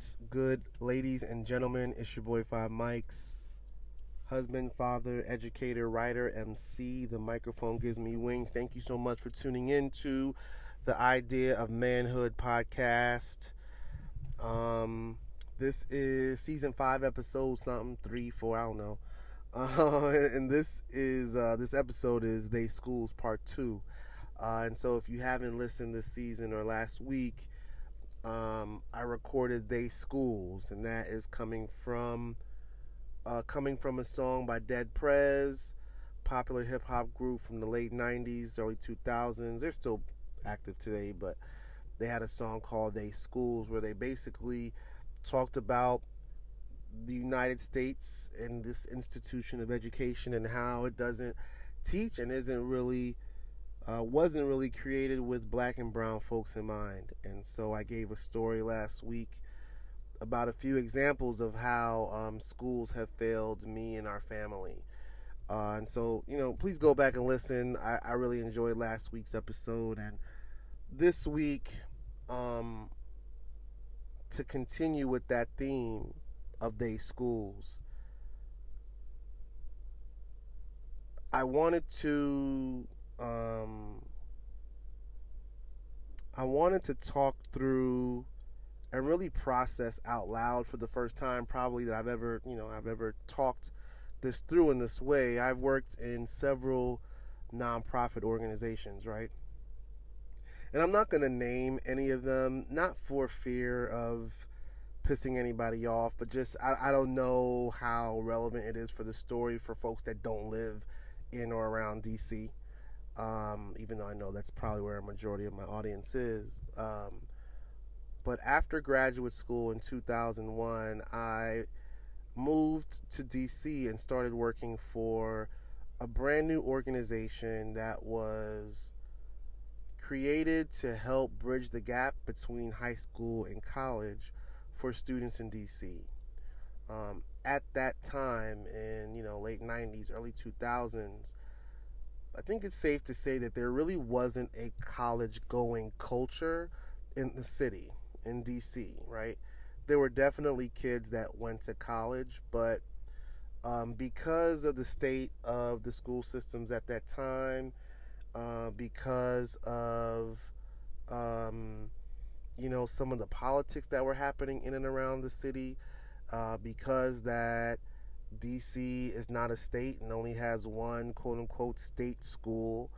What's good, ladies and gentlemen? It's your boy Five Mics, husband, father, educator, writer, MC. The microphone gives me wings. Thank you so much for tuning in to the Idea of Manhood podcast. Um, this is season five, episode something, three, four, I don't know. Uh, and this is uh, this episode is They Schools Part Two. Uh, and so, if you haven't listened this season or last week, um, I recorded "They Schools," and that is coming from uh, coming from a song by Dead Prez, popular hip hop group from the late '90s, early 2000s. They're still active today, but they had a song called "They Schools," where they basically talked about the United States and this institution of education and how it doesn't teach and isn't really uh, wasn't really created with black and brown folks in mind. And so I gave a story last week about a few examples of how um, schools have failed me and our family. Uh, and so, you know, please go back and listen. I, I really enjoyed last week's episode. And this week, um, to continue with that theme of they schools, I wanted to um, I wanted to talk through and really process out loud for the first time probably that I've ever, you know, I've ever talked this through in this way. I've worked in several nonprofit organizations, right? And I'm not going to name any of them, not for fear of pissing anybody off, but just I, I don't know how relevant it is for the story for folks that don't live in or around DC um, even though I know that's probably where a majority of my audience is. Um, but after graduate school in 2001, I moved to DC and started working for a brand new organization that was created to help bridge the gap between high school and college for students in DC. Um, at that time, in you know late 90s, early 2000s, I think it's safe to say that there really wasn't a college going culture in the city, in DC, right? There were definitely kids that went to college, but um, because of the state of the school systems at that time, uh, because of um, you know some of the politics that were happening in and around the city, uh, because that DC is not a state and only has one quote unquote state school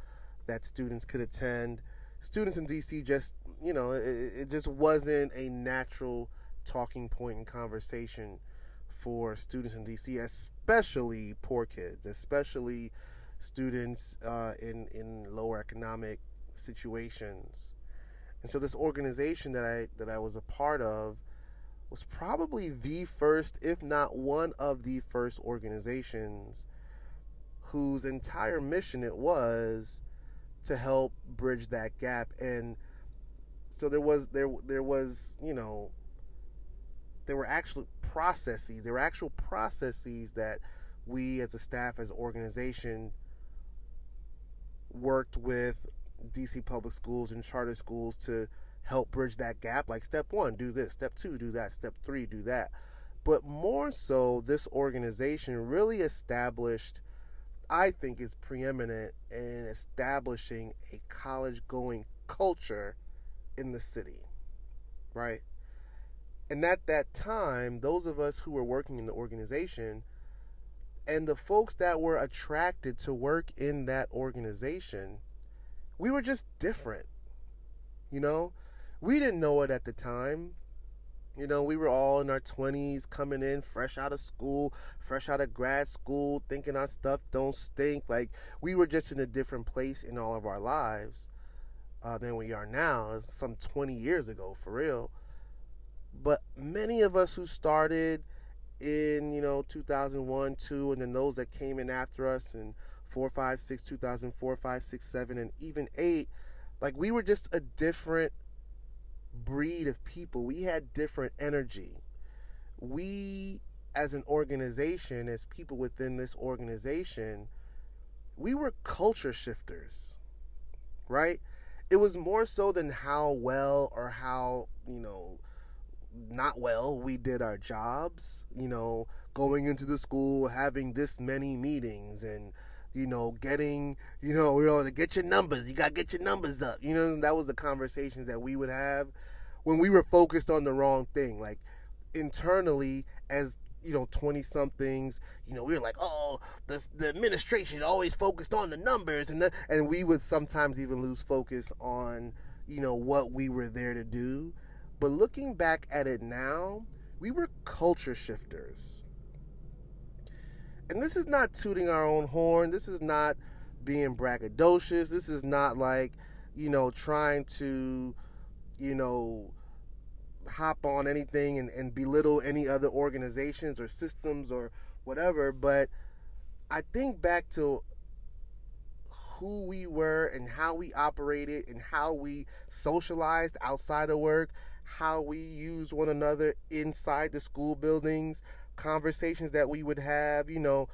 that students could attend. Students in DC just, you know, it, it just wasn't a natural talking point in conversation for students in DC, especially poor kids, especially students uh, in in lower economic situations. And so this organization that I that I was a part of was probably the first, if not one of the first organizations whose entire mission it was to help bridge that gap. And so there was there there was you know there were actual processes there were actual processes that we as a staff as an organization worked with DC public schools and charter schools to help bridge that gap. Like step one, do this. Step two, do that. Step three, do that. But more so, this organization really established, I think, is preeminent in establishing a college going culture in the city. Right? And at that time, those of us who were working in the organization and the folks that were attracted to work in that organization, we were just different. You know, we didn't know it at the time. You know, we were all in our 20s coming in fresh out of school, fresh out of grad school, thinking our stuff don't stink. Like, we were just in a different place in all of our lives uh, than we are now. It's some 20 years ago, for real. But many of us who started in, you know, 2001, 2, and then those that came in after us in 4, 5, 6, 2004, 5, 6, 7, and even 8, like, we were just a different breed of people. We had different energy. We, as an organization, as people within this organization, we were culture shifters, right? It was more so than how well or how, you know, not well. We did our jobs, you know, going into the school, having this many meetings and you know, getting, you know, you know, to get your numbers, you gotta get your numbers up. You know, that was the conversations that we would have when we were focused on the wrong thing. Like internally, as you know, twenty somethings, you know, we were like, oh, the the administration always focused on the numbers, and the, and we would sometimes even lose focus on, you know, what we were there to do. But looking back at it now, we were culture shifters and this is not tooting our own horn. This is not being braggadocious. This is not like, you know, trying to, you know, hop on anything and, and belittle any other organizations or systems or whatever. But I think back to who we were and how we operated and how we socialized outside of work, how we used one another inside the school buildings, conversations that we would have, you know,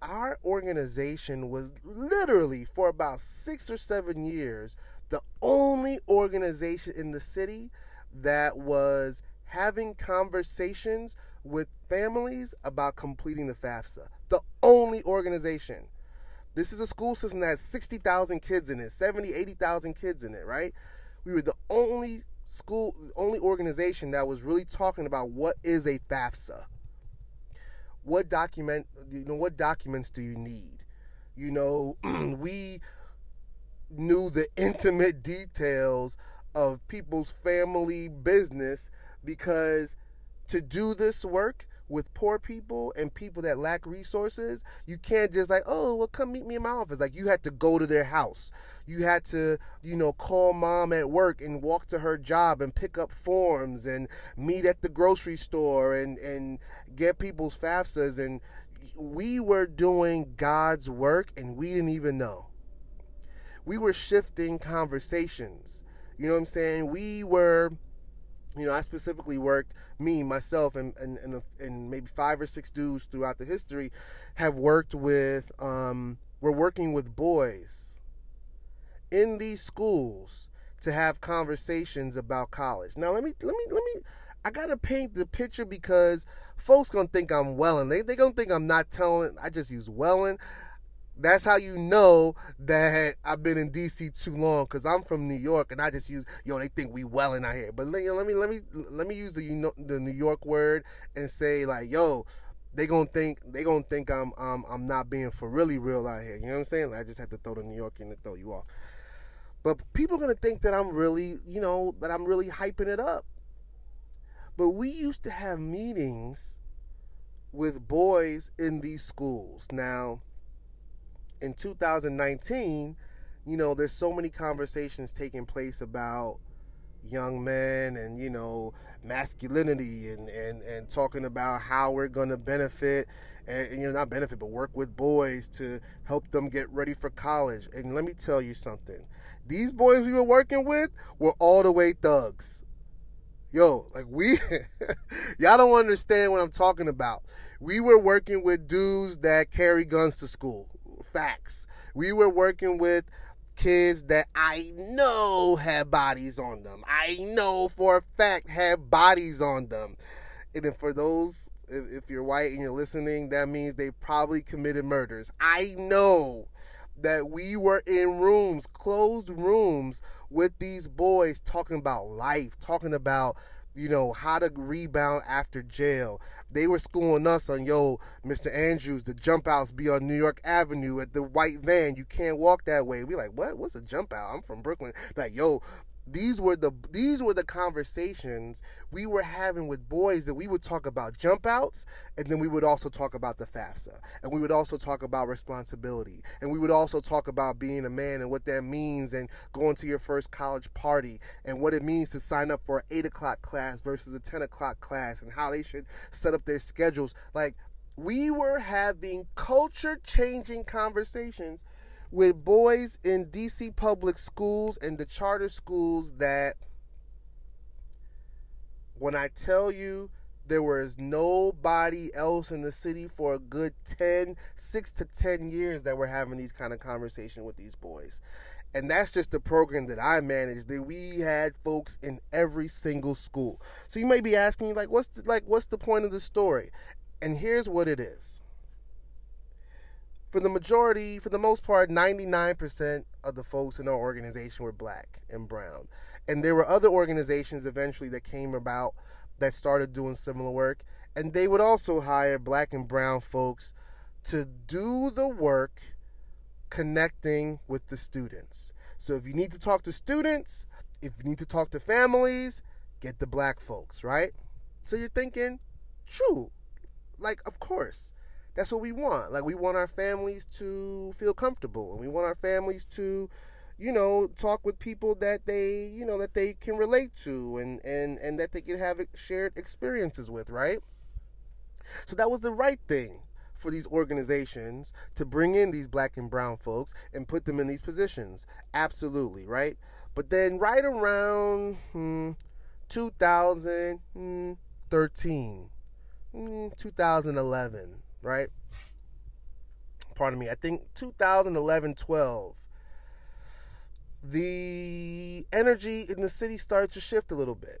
our organization was literally for about six or seven years the only organization in the city that was having conversations with families about completing the FAFSA. The only organization. This is a school system that has 60,000 kids in it, 70, 80,000 kids in it, right? We were the only school, only organization that was really talking about what is a FAFSA what document you know what documents do you need? You know we knew the intimate details of people's family business because to do this work with poor people and people that lack resources, you can't just like, oh, well, come meet me in my office. Like you had to go to their house. You had to, you know, call mom at work and walk to her job and pick up forms and meet at the grocery store and and get people's FAFSAs. And we were doing God's work and we didn't even know. We were shifting conversations. You know what I'm saying? We were you know, I specifically worked, me, myself, and, and, and, and, maybe five or six dudes throughout the history have worked with, um, we're working with boys in these schools to have conversations about college. Now, let me, let me, let me, I gotta paint the picture because folks gonna think I'm welling. They, they gonna think I'm not telling, I just use welling that's how you know that I've been in DC too long because I'm from New York and I just use yo. They think we welling out here, but let, let me let me let me use the you know, the New York word and say like yo. They gonna think they gonna think I'm um I'm not being for really real out here. You know what I'm saying? Like, I just had to throw the New York in to throw you off. But people are gonna think that I'm really you know that I'm really hyping it up. But we used to have meetings with boys in these schools. Now in 2019, you know, there's so many conversations taking place about young men and you know masculinity and and and talking about how we're going to benefit and you know not benefit but work with boys to help them get ready for college. And let me tell you something. These boys we were working with were all the way thugs. Yo like we y'all don't understand what i'm talking about. We were working with dudes that carry guns to school facts. We were working with kids that I know had bodies on them. I know for a fact had bodies on them. And for those, if, if you're white and you're listening, that means they probably committed murders. I know that we were in rooms, closed rooms, with these boys talking about life, talking about you know, how to rebound after jail. They were schooling us on, yo, Mr. Andrews, the jump outs be on New York Avenue at the white van. You can't walk that way. We like, what? What's a jump out? I'm from Brooklyn. Like, yo, these were the these were the conversations we were having with boys that we would talk about jump outs and then we would also talk about the FAFSA and we would also talk about responsibility and we would also talk about being a man and what that means and going to your first college party and what it means to sign up for an eight o'clock class versus a ten o'clock class and how they should set up their schedules. Like we were having culture changing conversations with boys in DC public schools and the charter schools that when I tell you there was nobody else in the city for a good 10, 6 to 10 years that we're having these kind of conversation with these boys. and that's just the program that I managed. That we had folks in every single school. So you may be asking, like, what's the, like, what's the point of the story? And here's what it is. For the majority, for the most part, 99% of the folks in our organization were black and brown. And there were other organizations eventually that came about that started doing similar work. And they would also hire black and brown folks to do the work connecting with the students. So if you need to talk to students, if you need to talk to families, get the black folks, right? So you're thinking, true. Like, of course. That's what we want. Like, we want our families to feel comfortable, and we want our families to, you know, talk with people that they, you know, that they can relate to, and and and that they can have shared experiences with, right? So that was the right thing for these organizations to bring in these black and brown folks and put them in these positions. Absolutely, right? But then right around hmm, 2013, hmm, 2011, right? Pardon me, I think 2011 12, the energy in the city started to shift a little bit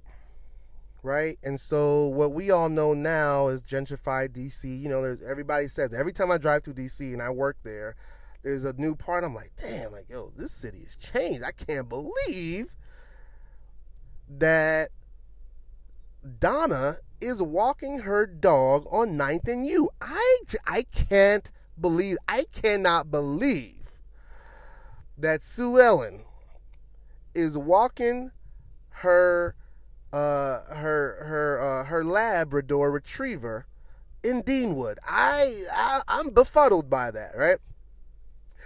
right? And so what we all know now is gentrified DC. You know, there's everybody says every time I drive through DC and I work there, there's a new part. I'm like, damn, like yo, this city has changed. I can't believe that Donna is walking her dog on 9th and U. I I can't believe I cannot believe that Sue Ellen is walking her uh, her her uh, her Labrador Retriever in Deanwood. I, I I'm befuddled by that, right?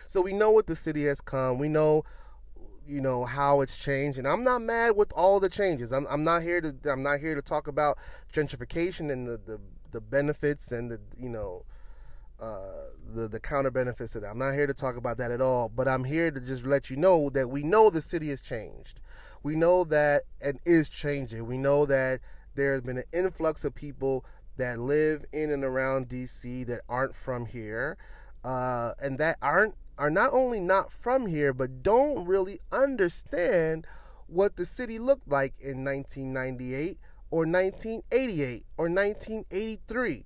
So we know what the city has come. We know you know how it's changed and i'm not mad with all the changes. I'm, I'm not here to i'm not here to talk about gentrification and the, the, the benefits and the you know uh, the the counter benefits of that. I'm not here to talk about that at all but i'm here to just let you know that we know the city has changed. We know that and is changing. We know that there's been an influx of people that live in and around DC that aren't from here, uh, and that aren't are not only not from here, but don't really understand what the city looked like in 1998 or 1988 or 1983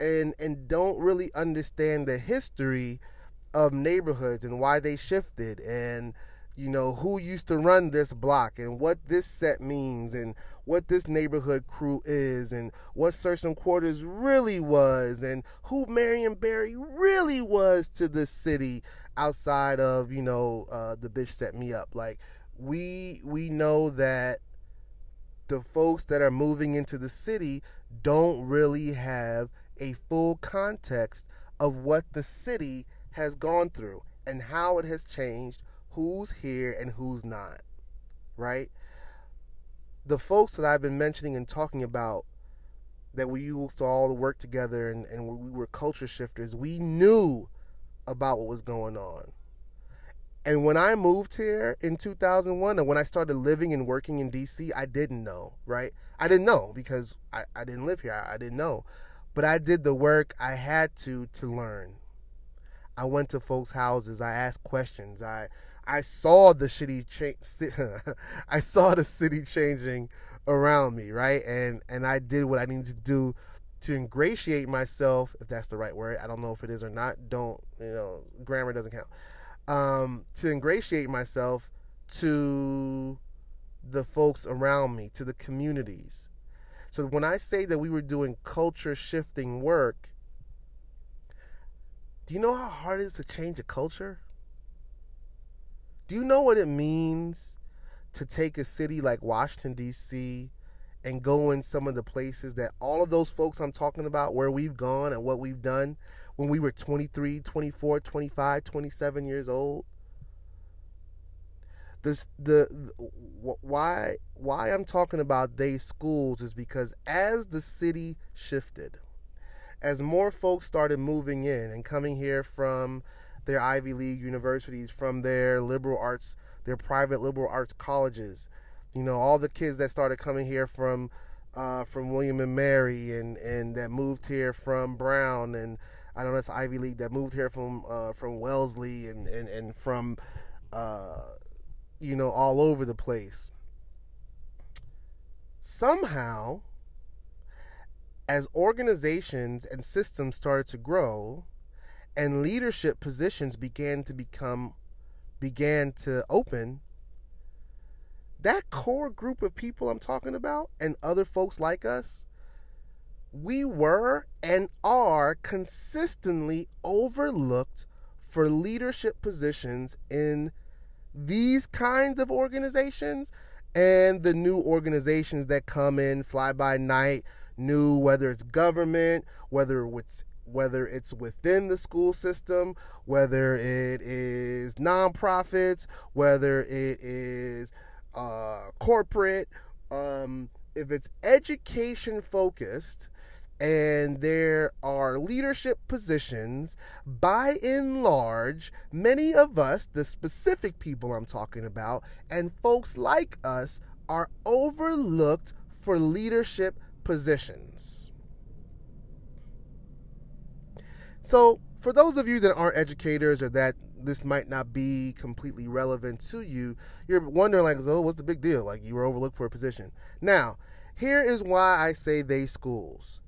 and and don't really understand the history of neighborhoods and why they shifted and you know, who used to run this block and what this set means and what this neighborhood crew is and what Sursum Corda really was and who Marion Barry really was to the city outside of, you know, uh, the bitch set me up. Like we we know that the folks that are moving into the city don't really have a full context of what the city has gone through and how it has changed who's here and who's not, right? The folks that I've been mentioning and talking about that we used to all work together and, and we were culture shifters, we knew about what was going on. And when I moved here in 2001 and when I started living and working in DC, I didn't know, right? I didn't know because I, I didn't live here. I, I didn't know. But I did the work I had to to learn. I went to folks' houses. I asked questions. I I saw the shitty cha- I saw the city changing around me, right? And and I did what I needed to do to ingratiate myself, if that's the right word. I don't know if it is or not. Don't you know? Grammar doesn't count. Um, to ingratiate myself to the folks around me, to the communities. So when I say that we were doing culture shifting work, do you know how hard it is to change a culture? Do you know what it means to take a city like Washington, D.C., and go in some of the places that all of those folks I'm talking about, where we've gone and what we've done when we were 23, 24, 25, 27 years old? This, the, the why why I'm talking about they schools is because as the city shifted, as more folks started moving in and coming here from their Ivy League universities, from their liberal arts, their private liberal arts colleges. You know, all the kids that started coming here from uh, from William and Mary and, and that moved here from Brown and I don't know that's Ivy League that moved here from uh, from Wellesley and, and, and from uh, you know, all over the place. Somehow, as organizations and systems started to grow and leadership positions began to become began to open that core group of people I'm talking about and other folks like us we were and are consistently overlooked for leadership positions in these kinds of organizations and the new organizations that come in fly by night new whether it's government whether it's whether it's within the school system whether it is nonprofits whether it is uh, corporate um, if it's education focused and there are leadership positions, by and large, many of us, the specific people I'm talking about, and folks like us, are overlooked for leadership positions. So, for those of you that aren't educators or that this might not be completely relevant to you, you're wondering, like, oh, what's the big deal? Like, you were overlooked for a position. Now, here is why I say they schools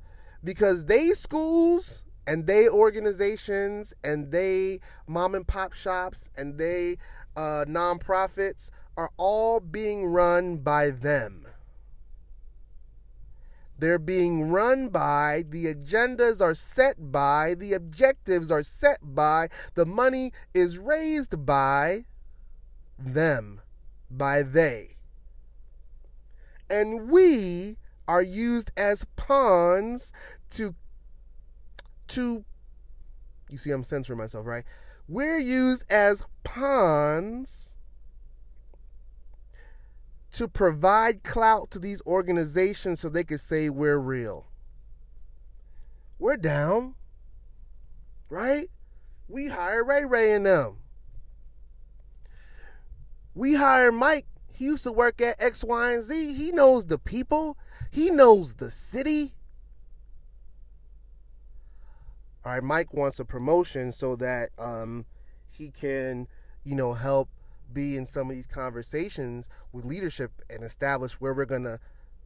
because they schools and they organizations and they mom and pop shops and they uh, nonprofits are all being run by them. They're being run by, the agendas are set by, the objectives are set by, the money is raised by them, by they. And we are used as pawns to to you see I'm censoring myself, right? We're used as pawns to provide clout to these organizations so they can say we're real. We're down. Right? We hire Ray Ray and them. We hire Mike. He used to work at X, Y, and Z. He knows the people. He knows the city. All right, Mike wants a promotion so that um, he can, you know, help be in some of these conversations with leadership and establish where we're going to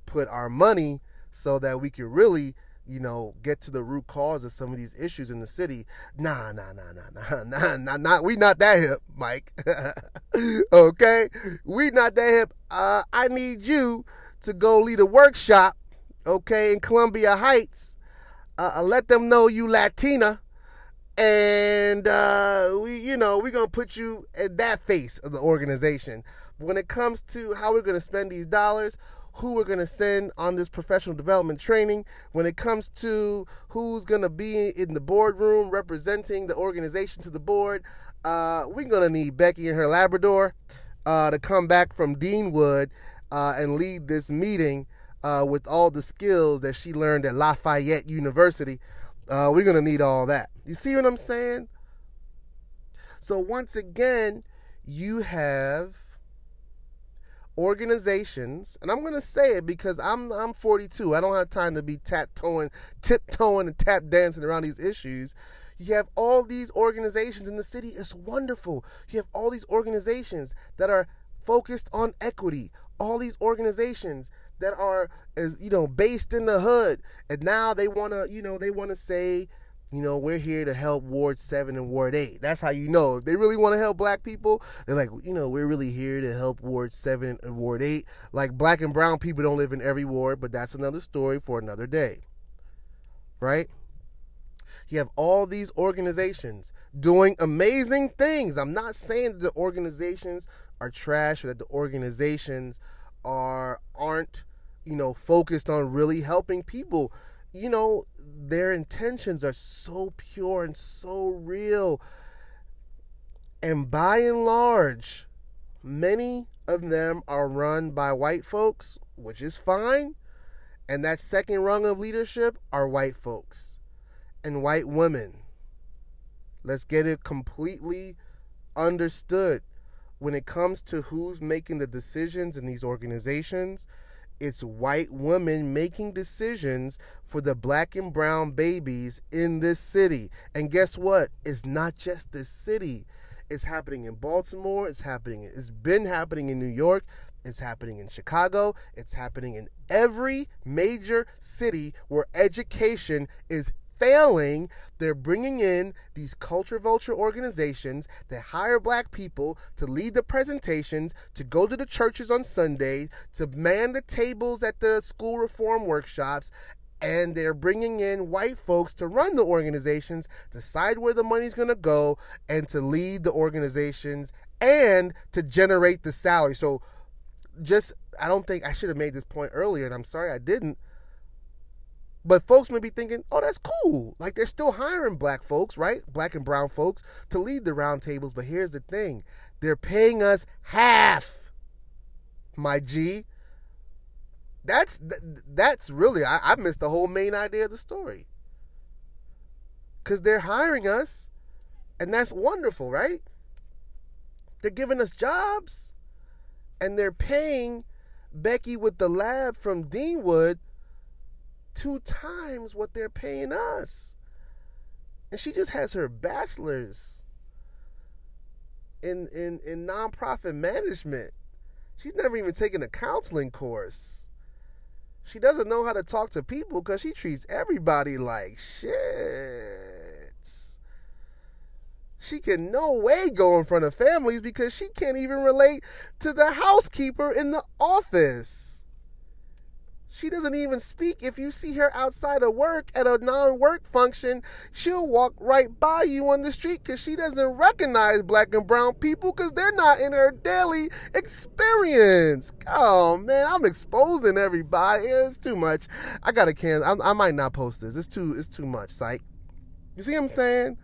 put our money so that we can really you know, get to the root cause of some of these issues in the city. Nah, nah, nah, nah, nah, nah, nah, nah. We not that hip, Mike. okay, we not that hip. Uh, I need you to go lead a workshop, okay, in Columbia Heights. Uh, uh, let them know you Latina, and uh, we, you know, we're gonna put you at that face of the organization. When it comes to how we're gonna spend these dollars, who we're to send on this professional development training when it comes to who's to be in the boardroom representing the organization to the board uh, we're to need becky and her labrador uh, to come back from deanwood uh, and lead this meeting uh, with all the skills that she learned at Lafayette University. Uh, we're to need all that. You see what I'm saying? So, once again, you have organizations, and I'm to say it because I'm I'm 42. I don't have time to be tap toeing, tiptoeing, and tap dancing around these issues. You have all these organizations in the city. It's wonderful. You have all these organizations that are focused on equity. All these organizations that are you know based in the hood and now they want to you know they want to say you know we're here to help ward 7 and ward 8 that's how you know. If they really want to help black people they're like you know we're really here to help ward 7 and ward 8 like black and brown people don't live in every ward but that's another story for another day. Right? You have all these organizations doing amazing things. I'm not saying that the organizations are trash or that the organizations are aren't you know, focused on really helping people. You know, their intentions are so pure and so real. And by and large, many of them are run by white folks, which is fine. And that second rung of leadership are white folks and white women. Let's get it completely understood. When it comes to who's making the decisions in these organizations, it's white women making decisions for the black and brown babies in this city. And guess what? It's not just this city. It's happening in Baltimore. It's happening. It's been happening in New York. It's happening in Chicago. It's happening in every major city where education is failing, they're bringing in these culture vulture organizations that hire black people to lead the presentations, to go to the churches on Sunday, to man the tables at the school reform workshops, and they're bringing in white folks to run the organizations, decide where the money's going to go, and to lead the organizations and to generate the salary. So, just I don't think I should have made this point earlier, and I'm sorry I didn't. But folks may be thinking, oh, that's cool. Like they're still hiring black folks, right? Black and brown folks to lead the roundtables. But here's the thing they're paying us half, my G. That's that's really I, I missed the whole main idea of the story. Cause they're hiring us, and that's wonderful, right? They're giving us jobs, and they're paying Becky with the lab from Deanwood two times what they're paying us. And she just has her bachelor's in in in nonprofit management. She's never even taken a counseling course. She doesn't know how to talk to people because she treats everybody like shit. She can no way go in front of families because she can't even relate to the housekeeper in the office. She doesn't even speak. If you see her outside of work at a non work function, she'll walk right by you on the street because she doesn't recognize black and brown people because they're not in her daily experience. Oh man, I'm exposing everybody. It's too much. I gotta can. I, I might not post this. It's too. It's too much. Psych. You see what I'm saying?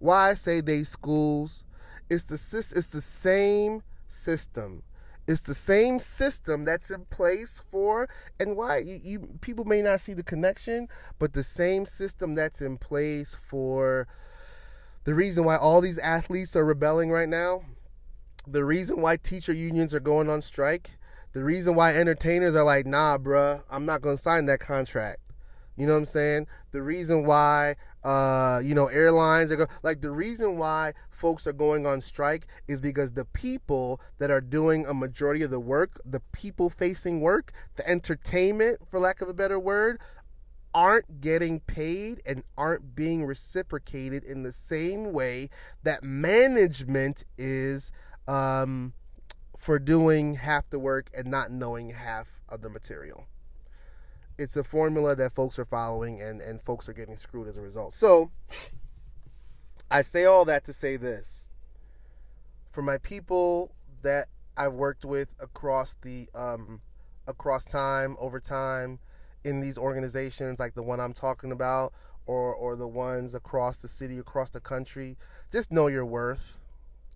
Why I say they schools? It's the it's the same system it's the same system that's in place for and why you, you people may not see the connection, but the same system that's in place for the reason why all these athletes are rebelling right now, the reason why teacher unions are going on strike, the reason why entertainers are like, nah, bruh, I'm not gonna sign that contract. You know what I'm saying? The reason why, uh, you know, airlines are go- like the reason why folks are going on strike is because the people that are doing a majority of the work, the people facing work, the entertainment, for lack of a better word, aren't getting paid and aren't being reciprocated in the same way that management is um, for doing half the work and not knowing half of the material it's a formula that folks are following and, and folks are getting screwed as a result. So I say all that to say this. For my people that I've worked with across the um, across time, over time, in these organizations like the one I'm talking about, or or the ones across the city, across the country, just know your worth.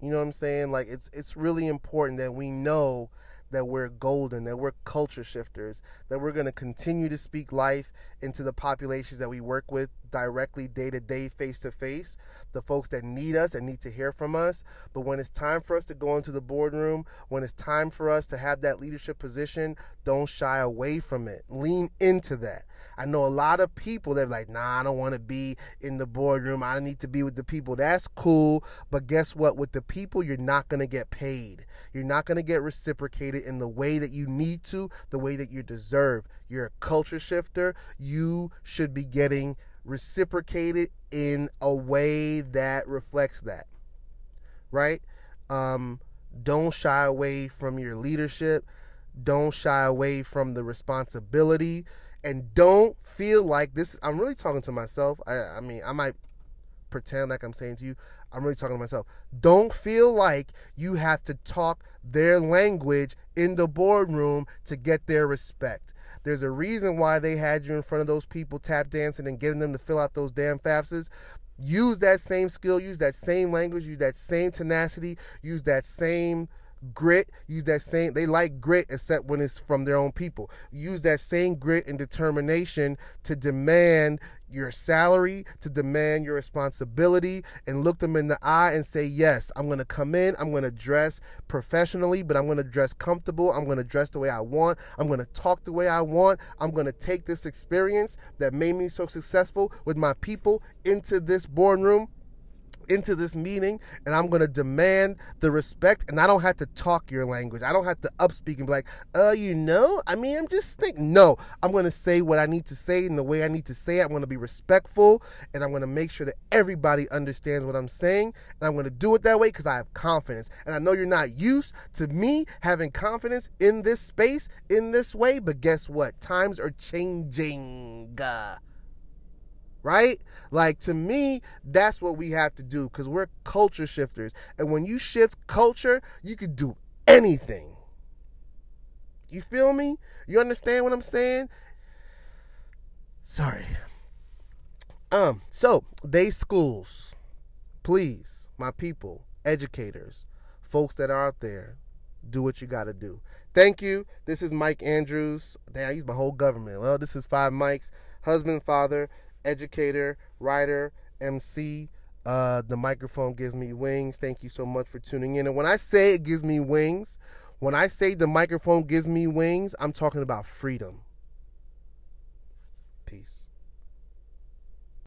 You know what I'm saying? Like it's it's really important that we know that we're golden, that we're culture shifters, that we're going to continue to speak life into the populations that we work with directly, day to day, face to face, the folks that need us and need to hear from us. But when it's time for us to go into the boardroom, when it's time for us to have that leadership position, don't shy away from it. Lean into that. I know a lot of people that are like, nah, I don't want to be in the boardroom. I don't need to be with the people. That's cool. But guess what? With the people, you're not going to get paid. You're not going to get reciprocated in the way that you need to, the way that you deserve. You're a culture shifter. You should be getting reciprocated in a way that reflects that. Right? Um, don't shy away from your leadership. Don't shy away from the responsibility. And don't feel like this. I'm really talking to myself. I, I mean, I might pretend like I'm saying to you, I'm really talking to myself. Don't feel like you have to talk their language in the boardroom to get their respect. There's a reason why they had you in front of those people tap dancing and getting them to fill out those damn FAFSAs. Use that same skill, use that same language, use that same tenacity, use that same grit use that same they like grit except when it's from their own people. Use that same grit and determination to demand your salary to demand your responsibility and look them in the eye and say yes i'm going to come in i'm going to dress professionally but i'm going to dress comfortable i'm going to dress the way i want i'm going to talk the way i want i'm going to take this experience that made me so successful with my people into this boardroom into this meeting and I'm gonna demand the respect and I don't have to talk your language. I don't have to upspeak and be like, uh, you know, I mean I'm just thinking no, I'm gonna say what I need to say in the way I need to say it. I'm gonna be respectful and I'm gonna make sure that everybody understands what I'm saying and I'm gonna do it that way because I have confidence. And I know you're not used to me having confidence in this space in this way, but guess what? Times are changing right? Like to me, that's what we have to do because we're culture shifters. And when you shift culture, you can do anything. You feel me? You understand what I'm saying? Sorry. Um, so they schools, please, my people, educators, folks that are out there, do what you gotta do. Thank you. This is Mike Andrews. Damn, I use my whole government. Well, this is five mics, husband, father, educator, writer, MC. Uh, the microphone gives me wings. Thank you so much for tuning in. And when I say it gives me wings, when I say the microphone gives me wings, I'm talking about freedom. Peace.